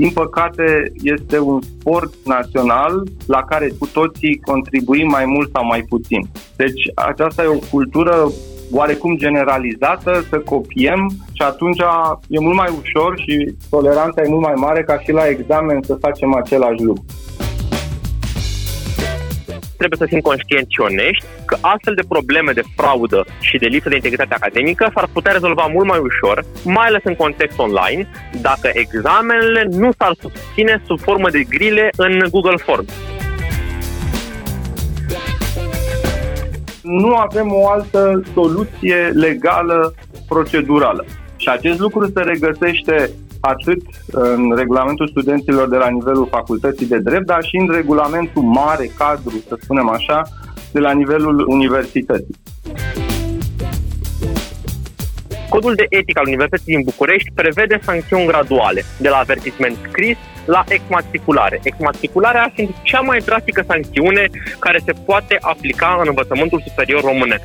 din păcate, este un sport național la care cu toții contribuim mai mult sau mai puțin. Deci aceasta e o cultură oarecum generalizată, să copiem și atunci e mult mai ușor și toleranța e mult mai mare ca și la examen să facem același lucru trebuie să fim conștienți și onești că astfel de probleme de fraudă și de lipsă de integritate academică s-ar putea rezolva mult mai ușor, mai ales în context online, dacă examenele nu s-ar susține sub formă de grile în Google Forms. Nu avem o altă soluție legală procedurală. Și acest lucru se regăsește atât în regulamentul studenților de la nivelul facultății de drept, dar și în regulamentul mare, cadru, să spunem așa, de la nivelul universității. Codul de etică al Universității din București prevede sancțiuni graduale, de la avertisment scris la exmatriculare. Exmatricularea fiind cea mai drastică sancțiune care se poate aplica în învățământul superior românesc.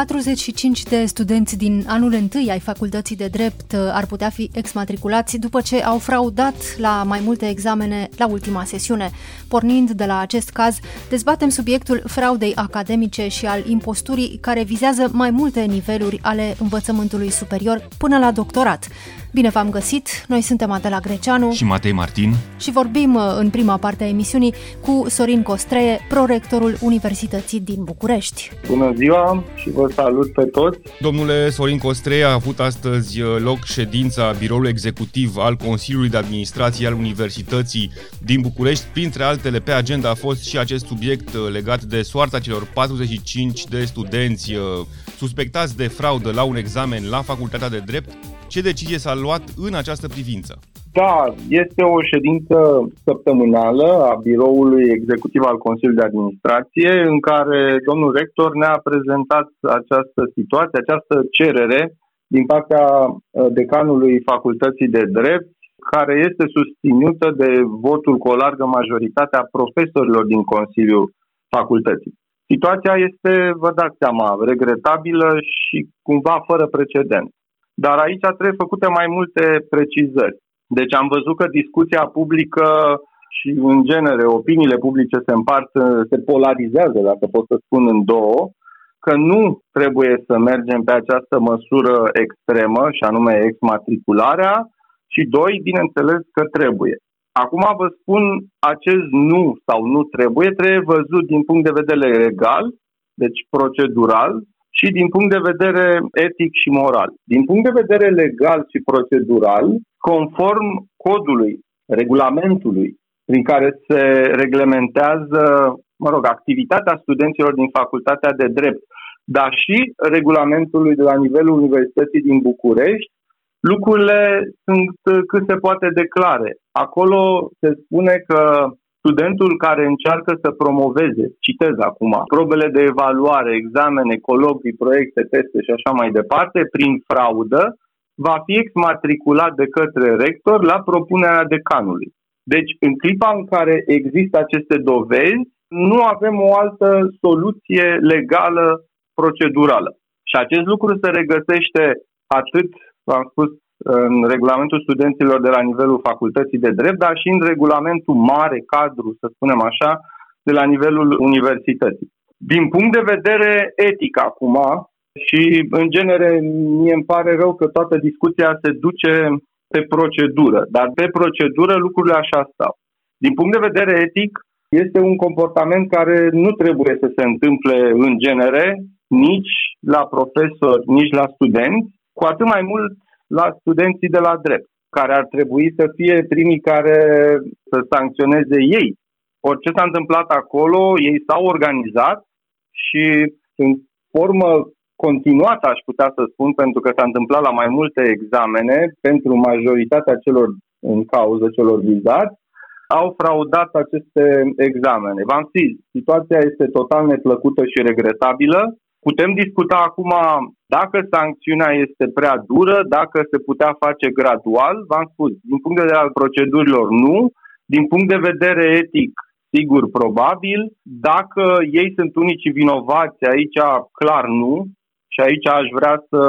45 de studenți din anul întâi ai facultății de drept uh, ar putea fi exmatriculați după ce au fraudat la mai multe examene la ultima sesiune. Pornind de la acest caz, dezbatem subiectul fraudei academice și al imposturii care vizează mai multe niveluri ale învățământului superior până la doctorat. Bine v-am găsit! Noi suntem Adela Greceanu și Matei Martin și vorbim uh, în prima parte a emisiunii cu Sorin Costreie, prorectorul Universității din București. Bună ziua și vă salut pe toți! Domnule Sorin Costreie, a avut astăzi uh, loc ședința biroului executiv al Consiliului de Administrație al Universității din București. Printre altele, pe agenda a fost și acest subiect uh, legat de soarta celor 45 de studenți suspectați de fraudă la un examen la Facultatea de Drept. Ce decizie s-a luat în această privință? Da, este o ședință săptămânală a biroului executiv al Consiliului de Administrație în care domnul rector ne-a prezentat această situație, această cerere din partea uh, decanului Facultății de Drept, care este susținută de votul cu o largă majoritate a profesorilor din Consiliul Facultății. Situația este, vă dați seama, regretabilă și cumva fără precedent. Dar aici trebuie făcute mai multe precizări. Deci am văzut că discuția publică și, în genere, opiniile publice se împart, se polarizează, dacă pot să spun, în două, că nu trebuie să mergem pe această măsură extremă, și anume exmatricularea, și doi, bineînțeles că trebuie. Acum vă spun, acest nu sau nu trebuie, trebuie văzut din punct de vedere legal, deci procedural, și din punct de vedere etic și moral. Din punct de vedere legal și procedural, conform codului, regulamentului prin care se reglementează, mă rog, activitatea studenților din facultatea de drept, dar și regulamentului de la nivelul Universității din București, lucrurile sunt cât se poate declare. Acolo se spune că studentul care încearcă să promoveze, citez acum, probele de evaluare, examene, colocvii, proiecte, teste și așa mai departe, prin fraudă, va fi exmatriculat de către rector la propunerea decanului. Deci, în clipa în care există aceste dovezi, nu avem o altă soluție legală procedurală. Și acest lucru se regăsește atât, am spus, în regulamentul studenților de la nivelul facultății de drept, dar și în regulamentul mare, cadru, să spunem așa, de la nivelul universității. Din punct de vedere etic acum, și în genere mie îmi pare rău că toată discuția se duce pe procedură, dar pe procedură lucrurile așa stau. Din punct de vedere etic, este un comportament care nu trebuie să se întâmple în genere, nici la profesori, nici la studenți, cu atât mai mult la studenții de la drept, care ar trebui să fie primii care să sancționeze ei. Orice s-a întâmplat acolo, ei s-au organizat și în formă continuată, aș putea să spun, pentru că s-a întâmplat la mai multe examene pentru majoritatea celor în cauză, celor vizați, au fraudat aceste examene. V-am zis, situația este total neplăcută și regretabilă. Putem discuta acum dacă sancțiunea este prea dură, dacă se putea face gradual. V-am spus, din punct de vedere al procedurilor, nu. Din punct de vedere etic, sigur, probabil. Dacă ei sunt unicii vinovați, aici clar nu. Și aici aș vrea să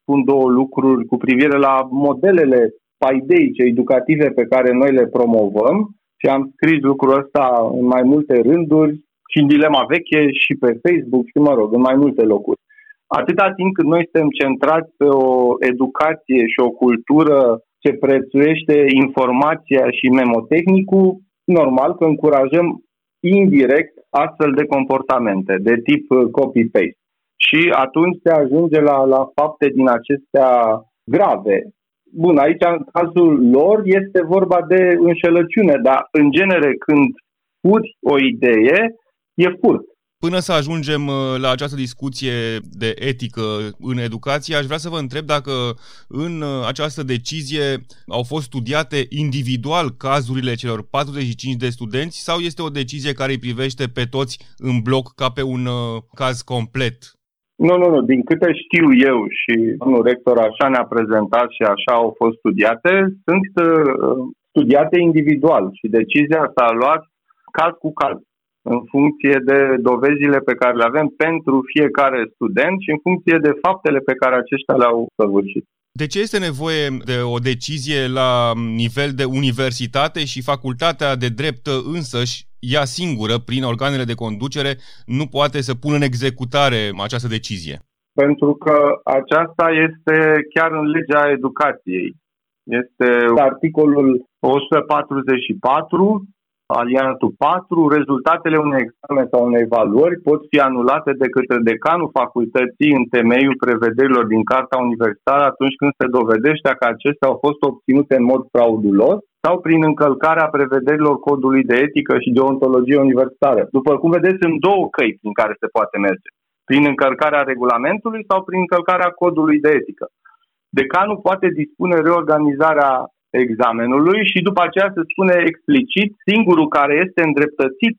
spun două lucruri cu privire la modelele paideice educative pe care noi le promovăm și am scris lucrul ăsta în mai multe rânduri și în Dilema Veche și pe Facebook și, mă rog, în mai multe locuri. Atâta timp cât noi suntem centrați pe o educație și o cultură ce prețuiește informația și memotehnicul, normal că încurajăm indirect astfel de comportamente de tip uh, copy-paste. Și atunci se ajunge la, la fapte din acestea grave. Bun, aici în cazul lor este vorba de înșelăciune, dar în genere când furi o idee, e furt. Până să ajungem uh, la această discuție de etică în educație, aș vrea să vă întreb dacă în uh, această decizie au fost studiate individual cazurile celor 45 de studenți sau este o decizie care îi privește pe toți în bloc ca pe un uh, caz complet? Nu, nu, nu. Din câte știu eu și domnul rector așa ne-a prezentat și așa au fost studiate, sunt uh, studiate individual și decizia s-a luat caz cu caz în funcție de dovezile pe care le avem pentru fiecare student și în funcție de faptele pe care aceștia le-au săvârșit. De ce este nevoie de o decizie la nivel de universitate și facultatea de drept însăși ea singură, prin organele de conducere, nu poate să pună în executare această decizie? Pentru că aceasta este chiar în legea educației. Este articolul 144 aliantul 4, rezultatele unui examen sau unei evaluări pot fi anulate de către decanul facultății în temeiul prevederilor din Carta Universitară atunci când se dovedește că acestea au fost obținute în mod fraudulos sau prin încălcarea prevederilor codului de etică și de ontologie universitară. După cum vedeți, sunt două căi prin care se poate merge. Prin încălcarea regulamentului sau prin încălcarea codului de etică. Decanul poate dispune reorganizarea examenului și după aceea se spune explicit, singurul care este îndreptățit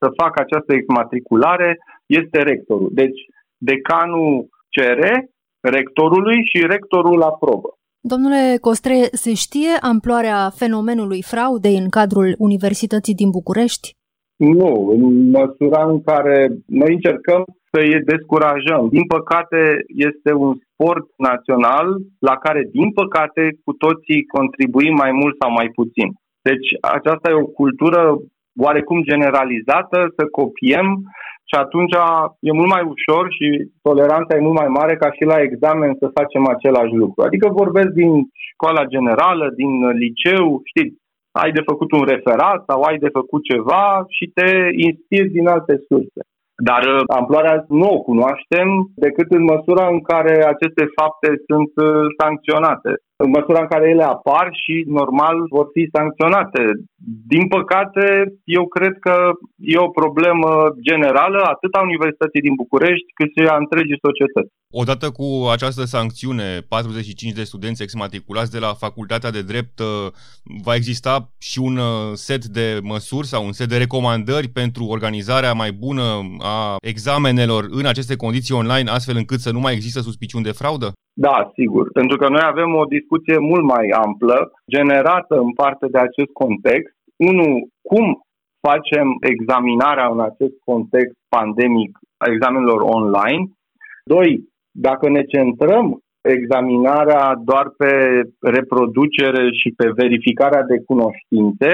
să facă această exmatriculare este rectorul. Deci decanul cere rectorului și rectorul aprobă. Domnule Costre, se știe amploarea fenomenului fraudei în cadrul Universității din București? Nu, în măsura în care noi încercăm să îi descurajăm. Din păcate, este un sport național la care, din păcate, cu toții contribuim mai mult sau mai puțin. Deci aceasta e o cultură oarecum generalizată, să copiem și atunci e mult mai ușor și toleranța e mult mai mare ca și la examen să facem același lucru. Adică vorbesc din școala generală, din liceu, știți, ai de făcut un referat sau ai de făcut ceva și te inspiri din alte surse. Dar uh, amploarea nu o cunoaștem decât în măsura în care aceste fapte sunt uh, sancționate, în măsura în care ele apar și normal vor fi sancționate. Din păcate, eu cred că e o problemă generală atât a Universității din București cât și a întregii societăți. Odată cu această sancțiune, 45 de studenți exmatriculați de la Facultatea de Drept, uh, va exista și un set de măsuri sau un set de recomandări pentru organizarea mai bună a examenelor în aceste condiții online, astfel încât să nu mai există suspiciuni de fraudă? Da, sigur. Pentru că noi avem o discuție mult mai amplă, generată în parte de acest context. Unu, cum facem examinarea în acest context pandemic a examenelor online? Doi, dacă ne centrăm examinarea doar pe reproducere și pe verificarea de cunoștințe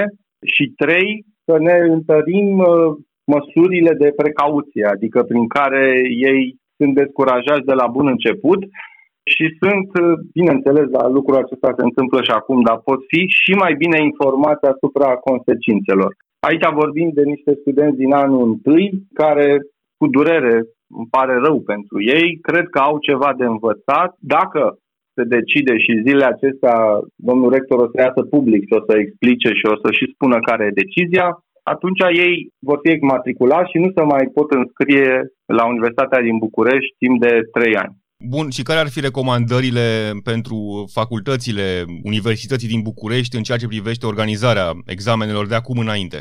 și trei, să ne întărim uh, măsurile de precauție, adică prin care ei sunt descurajați de la bun început și sunt, bineînțeles, la lucrul acesta se întâmplă și acum, dar pot fi și mai bine informați asupra consecințelor. Aici vorbim de niște studenți din anul întâi care, cu durere, îmi pare rău pentru ei, cred că au ceva de învățat. Dacă se decide și zilele acestea domnul rector o să iasă public și o să explice și o să și spună care e decizia, atunci ei vor fi exmatriculați și nu se mai pot înscrie la Universitatea din București timp de 3 ani. Bun, și care ar fi recomandările pentru facultățile Universității din București în ceea ce privește organizarea examenelor de acum înainte?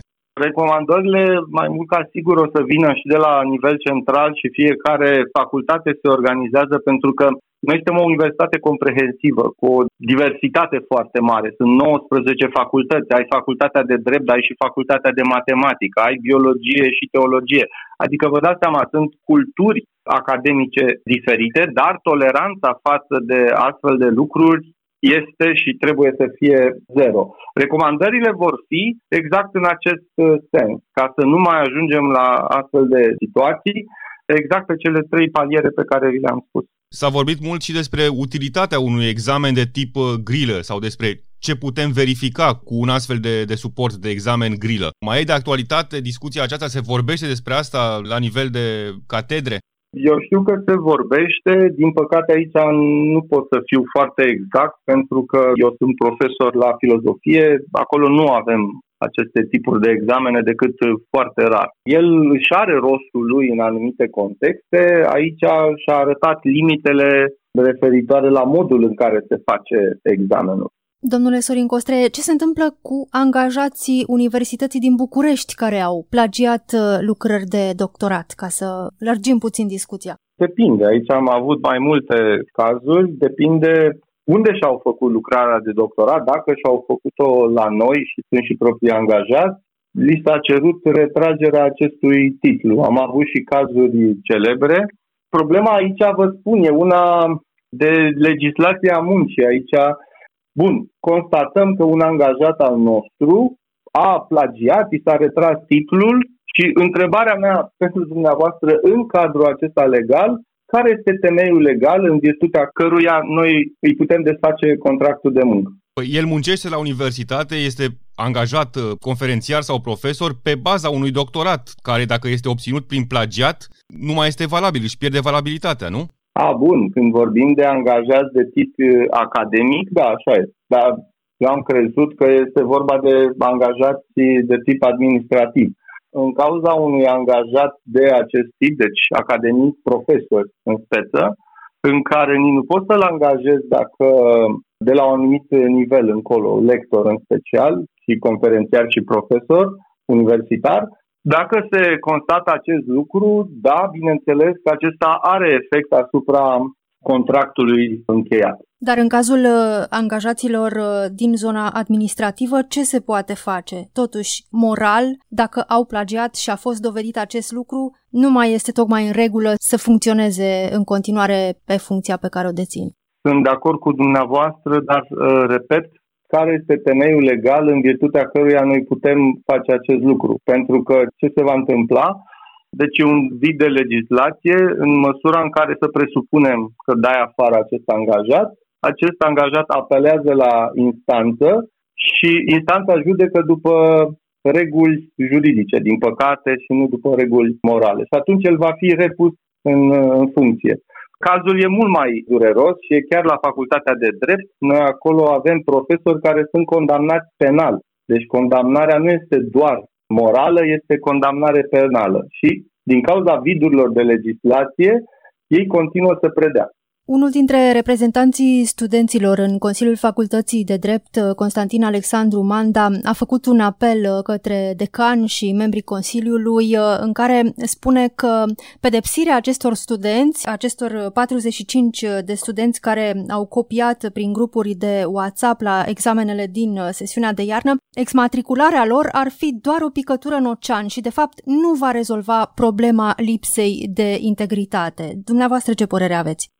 Recomandările mai mult ca sigur o să vină și de la nivel central și fiecare facultate se organizează pentru că noi suntem o universitate comprehensivă, cu o diversitate foarte mare. Sunt 19 facultăți. Ai facultatea de drept, ai și facultatea de matematică, ai biologie și teologie. Adică vă dați seama, sunt culturi academice diferite, dar toleranța față de astfel de lucruri este și trebuie să fie zero. Recomandările vor fi exact în acest uh, sens, ca să nu mai ajungem la astfel de situații, exact pe cele trei paliere pe care vi le-am spus. S-a vorbit mult și despre utilitatea unui examen de tip uh, grilă sau despre ce putem verifica cu un astfel de, de suport de examen grilă. Mai e de actualitate discuția aceasta? Se vorbește despre asta la nivel de catedre? Eu știu că se vorbește, din păcate aici nu pot să fiu foarte exact pentru că eu sunt profesor la filozofie, acolo nu avem aceste tipuri de examene decât foarte rar. El își are rostul lui în anumite contexte, aici și-a arătat limitele referitoare la modul în care se face examenul. Domnule Sorin Costre, ce se întâmplă cu angajații Universității din București care au plagiat uh, lucrări de doctorat, ca să lărgim puțin discuția? Depinde. Aici am avut mai multe cazuri. Depinde unde și-au făcut lucrarea de doctorat, dacă și-au făcut-o la noi și sunt și proprii angajați, li s-a cerut retragerea acestui titlu. Am avut și cazuri celebre. Problema aici, vă spun, e una de legislație a muncii. Aici Bun, constatăm că un angajat al nostru a plagiat, i s-a retras titlul și întrebarea mea pentru dumneavoastră în cadrul acesta legal, care este temeiul legal în virtutea căruia noi îi putem desface contractul de muncă? Păi el muncește la universitate, este angajat uh, conferențiar sau profesor pe baza unui doctorat, care dacă este obținut prin plagiat, nu mai este valabil, își pierde valabilitatea, nu? A, bun, când vorbim de angajați de tip uh, academic, da, așa e. Dar eu am crezut că este vorba de angajați de tip administrativ. În cauza unui angajat de acest tip, deci academic, profesor în speță, în care nu poți să-l angajezi dacă de la un anumit nivel încolo, lector în special, și conferențiar și profesor universitar, dacă se constată acest lucru, da, bineînțeles că acesta are efect asupra contractului încheiat. Dar în cazul uh, angajaților uh, din zona administrativă, ce se poate face? Totuși, moral, dacă au plagiat și a fost dovedit acest lucru, nu mai este tocmai în regulă să funcționeze în continuare pe funcția pe care o dețin. Sunt de acord cu dumneavoastră, dar, uh, repet, care este temeiul legal în virtutea căruia noi putem face acest lucru. Pentru că ce se va întâmpla? Deci un vid de legislație în măsura în care să presupunem că dai afară acest angajat, acest angajat apelează la instanță și instanța judecă după reguli juridice, din păcate, și nu după reguli morale. Și atunci el va fi repus în, în funcție. Cazul e mult mai dureros și e chiar la facultatea de drept. Noi acolo avem profesori care sunt condamnați penal. Deci condamnarea nu este doar morală, este condamnare penală. Și din cauza vidurilor de legislație, ei continuă să predea. Unul dintre reprezentanții studenților în Consiliul Facultății de Drept, Constantin Alexandru Manda, a făcut un apel către decan și membrii Consiliului în care spune că pedepsirea acestor studenți, acestor 45 de studenți care au copiat prin grupuri de WhatsApp la examenele din sesiunea de iarnă, exmatricularea lor ar fi doar o picătură în ocean și de fapt nu va rezolva problema lipsei de integritate. Dumneavoastră ce părere aveți?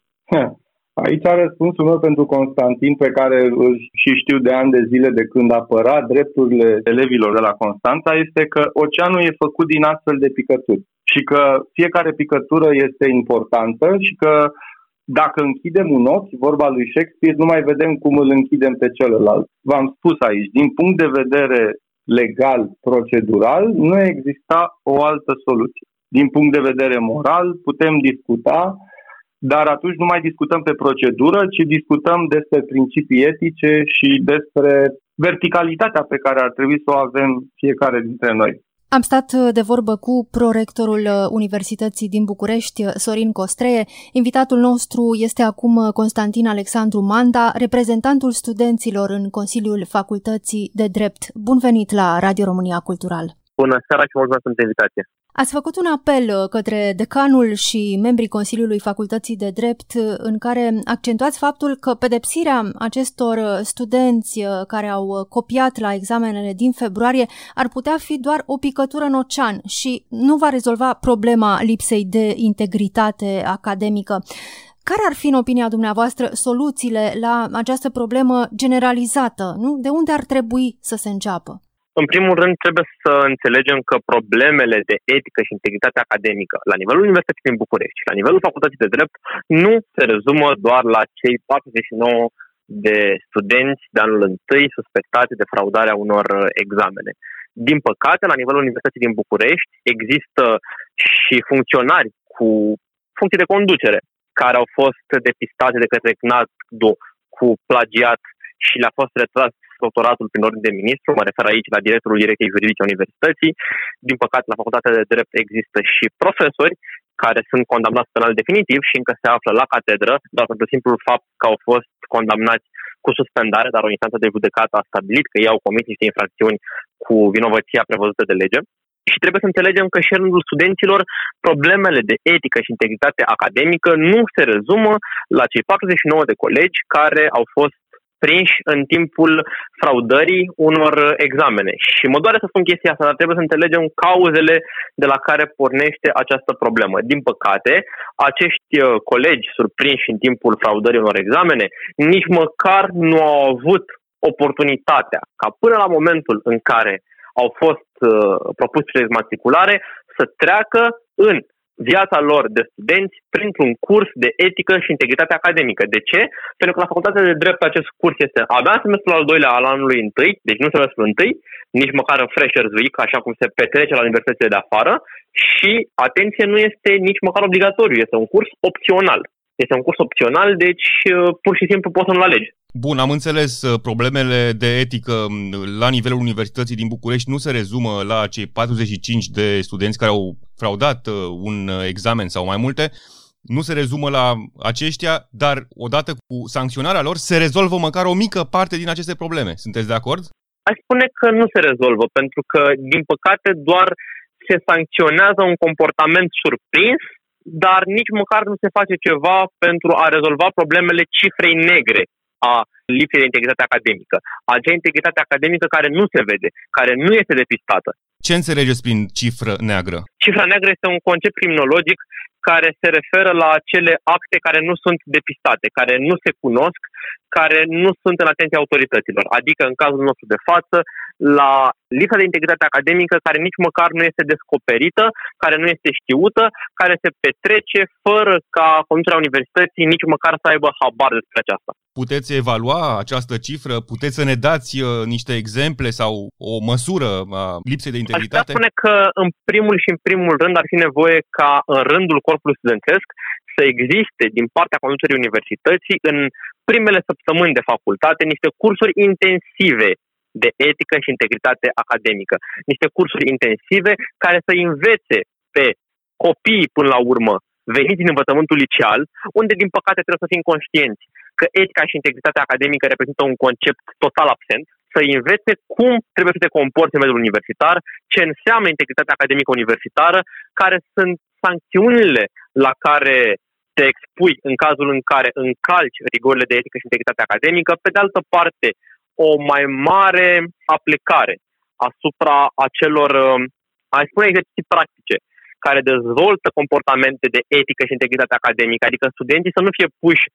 Aici răspunsul meu pentru Constantin, pe care îl și știu de ani de zile de când apăra drepturile elevilor de la Constanța, este că oceanul e făcut din astfel de picături și că fiecare picătură este importantă și că dacă închidem un ochi, vorba lui Shakespeare, nu mai vedem cum îl închidem pe celălalt. V-am spus aici, din punct de vedere legal, procedural, nu exista o altă soluție. Din punct de vedere moral, putem discuta dar atunci nu mai discutăm pe procedură, ci discutăm despre principii etice și despre verticalitatea pe care ar trebui să o avem fiecare dintre noi. Am stat uh, de vorbă cu prorectorul uh, Universității din București, uh, Sorin Costreie. Invitatul nostru este acum Constantin Alexandru Manda, reprezentantul studenților în Consiliul Facultății de Drept. Bun venit la Radio România Cultural! Bună seara și mulțumesc pentru invitație! Ați făcut un apel uh, către decanul și membrii Consiliului Facultății de Drept uh, în care accentuați faptul că pedepsirea acestor uh, studenți care au copiat la examenele din februarie ar putea fi doar o picătură în ocean și nu va rezolva problema lipsei de integritate academică. Care ar fi, în opinia dumneavoastră, soluțiile la această problemă generalizată? Nu? De unde ar trebui să se înceapă? În primul rând, trebuie să înțelegem că problemele de etică și integritate academică la nivelul Universității din București și la nivelul Facultății de Drept nu se rezumă doar la cei 49 de studenți de anul întâi suspectați de fraudarea unor examene. Din păcate, la nivelul Universității din București există și funcționari cu funcții de conducere care au fost depistate de către CNADU cu plagiat și le-a fost retras doctoratul prin ordine de ministru, mă refer aici la directorul Direcției Juridice a Universității. Din păcate, la Facultatea de Drept există și profesori care sunt condamnați penal definitiv și încă se află la catedră, doar pentru simplul fapt că au fost condamnați cu suspendare, dar o instanță de judecată a stabilit că ei au comis niște infracțiuni cu vinovăția prevăzută de lege. Și trebuie să înțelegem că și în rândul studenților problemele de etică și integritate academică nu se rezumă la cei 49 de colegi care au fost prinși în timpul fraudării unor examene. Și mă doare să spun chestia asta, dar trebuie să înțelegem cauzele de la care pornește această problemă. Din păcate, acești uh, colegi surprinși în timpul fraudării unor examene nici măcar nu au avut oportunitatea ca până la momentul în care au fost uh, propuse de matriculare să treacă în viața lor de studenți printr-un curs de etică și integritate academică. De ce? Pentru că la facultatea de drept acest curs este abia semestrul al doilea al anului întâi, deci nu semestrul întâi, nici măcar în Freshers Week, așa cum se petrece la universitățile de afară, și, atenție, nu este nici măcar obligatoriu, este un curs opțional. Este un curs opțional, deci uh, pur și simplu poți să nu-l alegi. Bun, am înțeles uh, problemele de etică la nivelul Universității din București nu se rezumă la cei 45 de studenți care au fraudat uh, un uh, examen sau mai multe, nu se rezumă la aceștia, dar odată cu sancționarea lor se rezolvă măcar o mică parte din aceste probleme. Sunteți de acord? Aș spune că nu se rezolvă, pentru că, din păcate, doar se sancționează un comportament surprins, dar nici măcar nu se face ceva pentru a rezolva problemele cifrei negre a lipsei de integritate academică. Acea integritate academică care nu se vede, care nu este depistată. Ce înțelegeți prin cifră neagră? Cifra neagră este un concept criminologic care se referă la acele acte care nu sunt depistate, care nu se cunosc, care nu sunt în atenția autorităților. Adică, în cazul nostru de față, la lipsa de integritate academică care nici măcar nu este descoperită, care nu este știută, care se petrece fără ca conducerea universității nici măcar să aibă habar despre aceasta. Puteți evalua această cifră? Puteți să ne dați uh, niște exemple sau o măsură a lipsei de integritate? Aș spune că în primul și în primul rând ar fi nevoie ca în rândul corpului studențesc să existe din partea conducerii universității în primele săptămâni de facultate niște cursuri intensive de etică și integritate academică. Niște cursuri intensive care să învețe pe copiii până la urmă veniți din învățământul liceal, unde din păcate trebuie să fim conștienți că etica și integritatea academică reprezintă un concept total absent, să învețe cum trebuie să te comporți în mediul universitar, ce înseamnă integritatea academică universitară, care sunt sancțiunile la care te expui în cazul în care încalci rigorile de etică și integritate academică, pe de altă parte, o mai mare aplicare asupra acelor, um, ai spune, exerciții practice care dezvoltă comportamente de etică și integritate academică, adică studenții să nu fie puși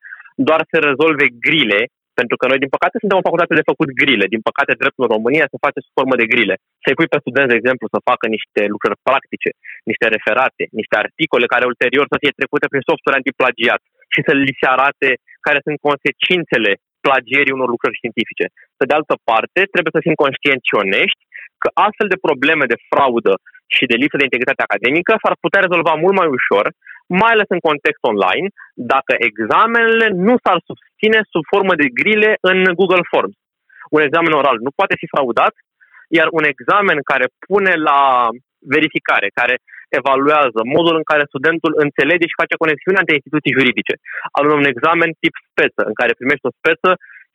doar să rezolve grile, pentru că noi, din păcate, suntem o facultate de făcut grile. Din păcate, dreptul în România se face sub formă de grile. Să-i pui pe studenți, de exemplu, să facă niște lucruri practice, niște referate, niște articole care ulterior să fie trecute prin software antiplagiat și să li se arate care sunt consecințele plagierii unor lucrări științifice. Pe de altă parte, trebuie să fim conștienți și onești că astfel de probleme de fraudă și de lipsă de integritate academică s-ar putea rezolva mult mai ușor, mai ales în context online, dacă examenele nu s-ar susține sub formă de grile în Google Forms. Un examen oral nu poate fi fraudat, iar un examen care pune la verificare, care evaluează modul în care studentul înțelege și face conexiunea între instituții juridice. Al un examen tip speță, în care primești o speță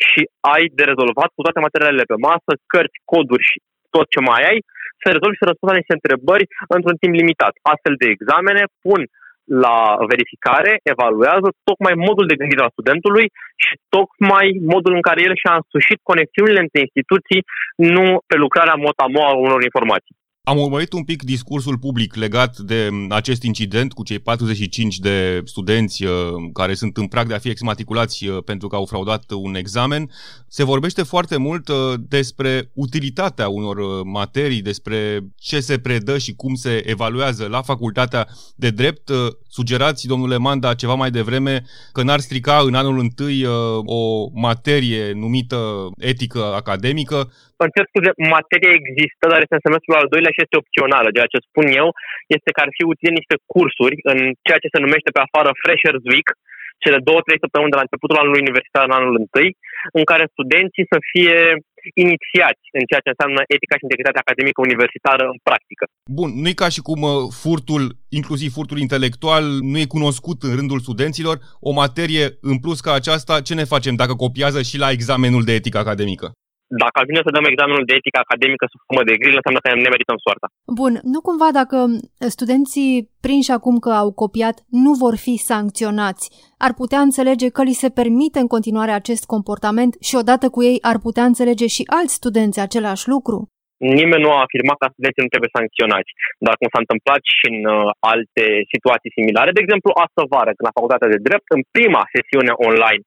și ai de rezolvat cu toate materialele pe masă, cărți, coduri și tot ce mai ai, să rezolvi și răspunzi la niște întrebări într-un timp limitat. Astfel de examene pun la verificare, evaluează tocmai modul de gândire al studentului și tocmai modul în care el și-a însușit conexiunile între instituții, nu pe lucrarea motamo a unor informații. Am urmărit un pic discursul public legat de acest incident cu cei 45 de studenți uh, care sunt în prag de a fi exmatriculați uh, pentru că au fraudat un examen. Se vorbește foarte mult uh, despre utilitatea unor materii, despre ce se predă și cum se evaluează la facultatea de drept. Sugerați, domnule Manda, ceva mai devreme că n-ar strica în anul întâi o materie numită etică academică îmi cer scuze, materia există, dar este în semestrul al doilea și este opțională. Ceea ce spun eu este că ar fi utile niște cursuri în ceea ce se numește pe afară Freshers Week, cele două, trei săptămâni de la începutul anului universitar în anul întâi, în care studenții să fie inițiați în ceea ce înseamnă etica și integritatea academică universitară în practică. Bun, nu e ca și cum uh, furtul, inclusiv furtul intelectual, nu e cunoscut în rândul studenților. O materie în plus ca aceasta, ce ne facem dacă copiază și la examenul de etică academică? Dacă ajunge să dăm examenul de etică academică sub formă de grilă, înseamnă că ne merităm soarta. Bun, nu cumva dacă studenții prinși acum că au copiat nu vor fi sancționați, ar putea înțelege că li se permite în continuare acest comportament și odată cu ei ar putea înțelege și alți studenți același lucru? Nimeni nu a afirmat că studenții nu trebuie sancționați, dar cum s-a întâmplat și în uh, alte situații similare, de exemplu, astă vară, când la Facultatea de Drept, în prima sesiune online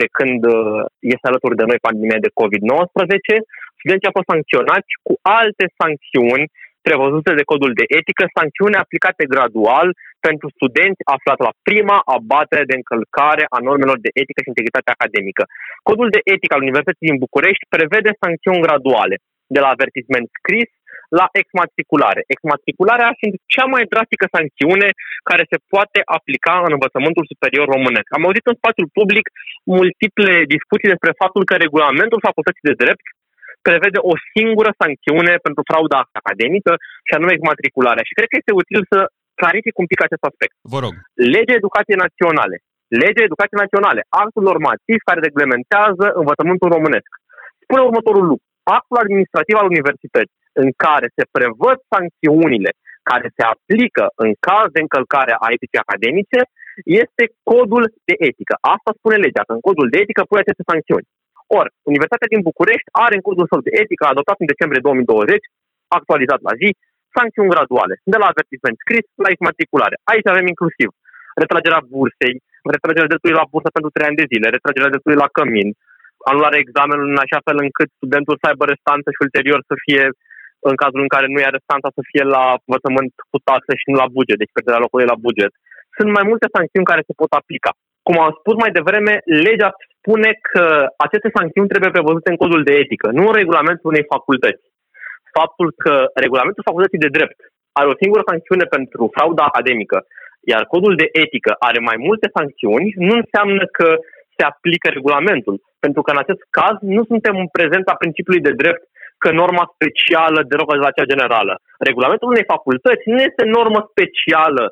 de când uh, este alături de noi pandemia de COVID-19, studenții au fost sancționați cu alte sancțiuni prevăzute de codul de etică, sancțiuni aplicate gradual pentru studenți aflați la prima abatere de încălcare a normelor de etică și integritate academică. Codul de etică al Universității din București prevede sancțiuni graduale, de la avertisment scris la exmatriculare. Exmatricularea fiind cea mai drastică sancțiune care se poate aplica în învățământul superior românesc. Am auzit în spațiul public multiple discuții despre faptul că regulamentul facultății de drept prevede o singură sancțiune pentru frauda academică și anume exmatricularea. Și cred că este util să clarific un pic acest aspect. Vă rog. Legea Educației Naționale. Legea Educației Naționale, actul normativ care reglementează învățământul românesc. Spune următorul lucru. Actul administrativ al universității în care se prevăd sancțiunile care se aplică în caz de încălcare a eticii academice este codul de etică. Asta spune legea, că în codul de etică pune aceste sancțiuni. Ori, Universitatea din București are în codul său de etică, adoptat în decembrie 2020, actualizat la zi, sancțiuni graduale, de la avertisment scris la exmatriculare. Aici avem inclusiv retragerea bursei, retragerea dreptului la bursă pentru 3 ani de zile, retragerea dreptului la cămin, anularea examenului în așa fel încât studentul să aibă restanță și ulterior să fie în cazul în care nu e restanța să fie la învățământ cu taxe și nu la buget, deci pierderea locului la buget. Sunt mai multe sancțiuni care se pot aplica. Cum am spus mai devreme, legea spune că aceste sancțiuni trebuie prevăzute în codul de etică, nu în regulamentul unei facultăți. Faptul că regulamentul facultății de drept are o singură sancțiune pentru frauda academică, iar codul de etică are mai multe sancțiuni, nu înseamnă că se aplică regulamentul. Pentru că în acest caz nu suntem în prezența principiului de drept că norma specială derogă de la cea generală. Regulamentul unei facultăți nu este normă specială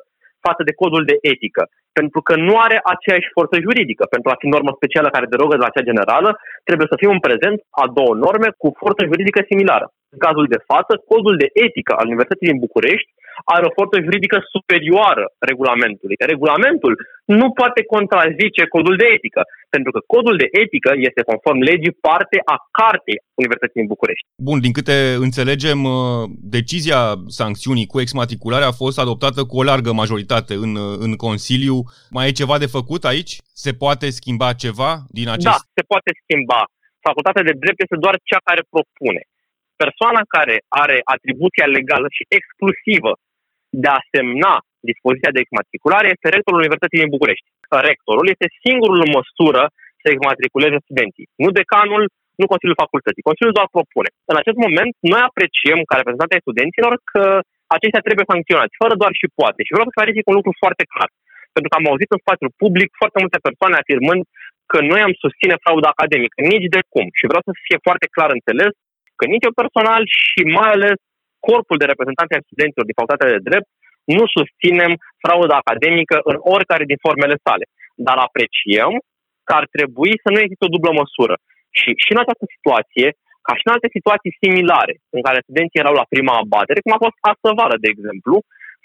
față de codul de etică, pentru că nu are aceeași forță juridică. Pentru a fi normă specială care derogă de la cea generală, trebuie să fim în prezent a două norme cu forță juridică similară. În cazul de față, codul de etică al Universității din București are o forță juridică superioară regulamentului. Regulamentul nu poate contrazice codul de etică, pentru că codul de etică este conform legii parte a cartei Universității din București. Bun, din câte înțelegem, uh, decizia sancțiunii cu exmatricularea a fost adoptată cu o largă majoritate în, uh, în Consiliu. Mai e ceva de făcut aici? Se poate schimba ceva din acest... Da, se poate schimba. Facultatea de drept este doar cea care propune. Persoana care are atribuția legală și exclusivă de a semna dispoziția de exmatriculare este rectorul Universității din București. Rectorul este singurul în măsură să exmatriculeze studenții. Nu decanul, nu Consiliul Facultății. Consiliul doar propune. În acest moment, noi apreciem, ca reprezentanți ai studenților, că aceștia trebuie sancționați, fără doar și poate. Și vreau să clarific un lucru foarte clar. Pentru că am auzit în spațiul public foarte multe persoane afirmând că noi am susține frauda academică. Nici de cum. Și vreau să fie foarte clar înțeles că nici eu personal și mai ales corpul de reprezentanți ai studenților din facultatea de drept, nu susținem frauda academică în oricare din formele sale, dar apreciem că ar trebui să nu există o dublă măsură. Și, și în această situație, ca și în alte situații similare, în care studenții erau la prima abatere, cum a fost astă vară, de exemplu,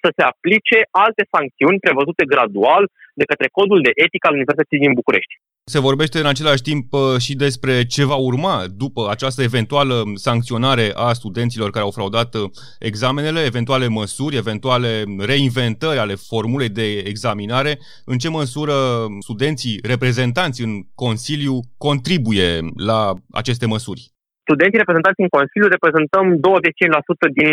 să se aplice alte sancțiuni prevăzute gradual de către codul de etică al Universității din București. Se vorbește în același timp uh, și despre ce va urma după această eventuală sancționare a studenților care au fraudat uh, examenele, eventuale măsuri, eventuale reinventări ale formulei de examinare, în ce măsură studenții reprezentanți în Consiliu contribuie la aceste măsuri. Studenții reprezentanți în Consiliu reprezentăm 25% din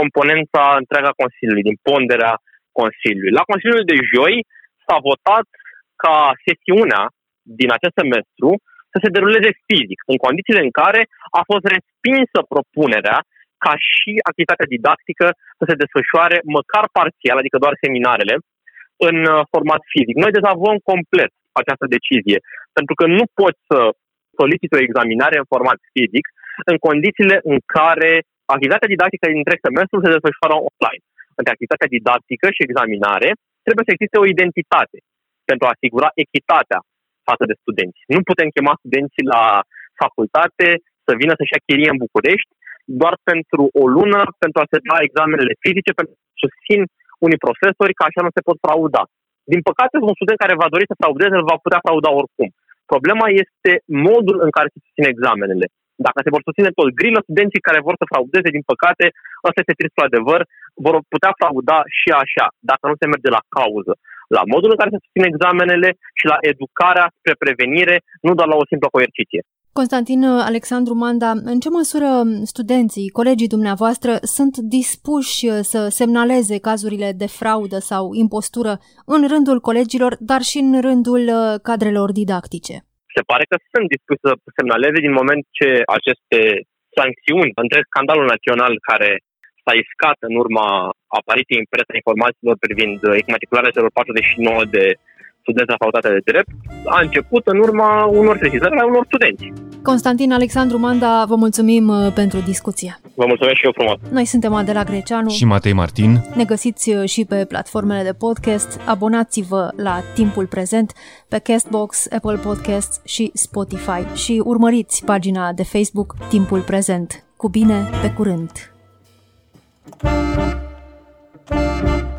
componența întreaga Consiliului, din ponderea Consiliului. La Consiliul de joi s-a votat ca sesiunea din acest semestru să se deruleze fizic, în condițiile în care a fost respinsă propunerea ca și activitatea didactică să se desfășoare măcar parțial, adică doar seminarele, în uh, format fizic. Noi dezavăm complet această decizie, pentru că nu poți să soliciți o examinare în format fizic în condițiile în care activitatea didactică din întreg semestru se desfășoară online. Între activitatea didactică și examinare trebuie să existe o identitate pentru a asigura echitatea față de studenți. Nu putem chema studenții la facultate să vină să-și ia chirie în București doar pentru o lună, pentru a se da examenele fizice, pentru să susțin unii profesori că așa nu se pot frauda. Din păcate, un student care va dori să fraudeze, îl va putea frauda oricum. Problema este modul în care se susțin examenele. Dacă se vor susține tot grilă, studenții care vor să fraudeze, din păcate, ăsta este tristul adevăr, vor putea frauda și așa, dacă nu se merge la cauză la modul în care se susțin examenele și la educarea spre prevenire, nu doar la o simplă coerciție. Constantin Alexandru Manda, în ce măsură studenții, colegii dumneavoastră, sunt dispuși să semnaleze cazurile de fraudă sau impostură în rândul colegilor, dar și în rândul uh, cadrelor didactice? Se pare că sunt dispuși să semnaleze din moment ce aceste sancțiuni, întreg scandalul național care s-a iscat în urma apariției în presă informațiilor privind exmatricularea celor 49 de studenți la facultatea de drept, a început în urma unor sesizări la unor studenți. Constantin Alexandru Manda, vă mulțumim uh, pentru discuție. Vă mulțumesc și eu frumos. Noi suntem Adela Greceanu și Matei Martin. Ne găsiți uh, și pe platformele de podcast. Abonați-vă la Timpul Prezent pe Castbox, Apple Podcasts și Spotify și urmăriți pagina de Facebook Timpul Prezent. Cu bine, pe curând! thank you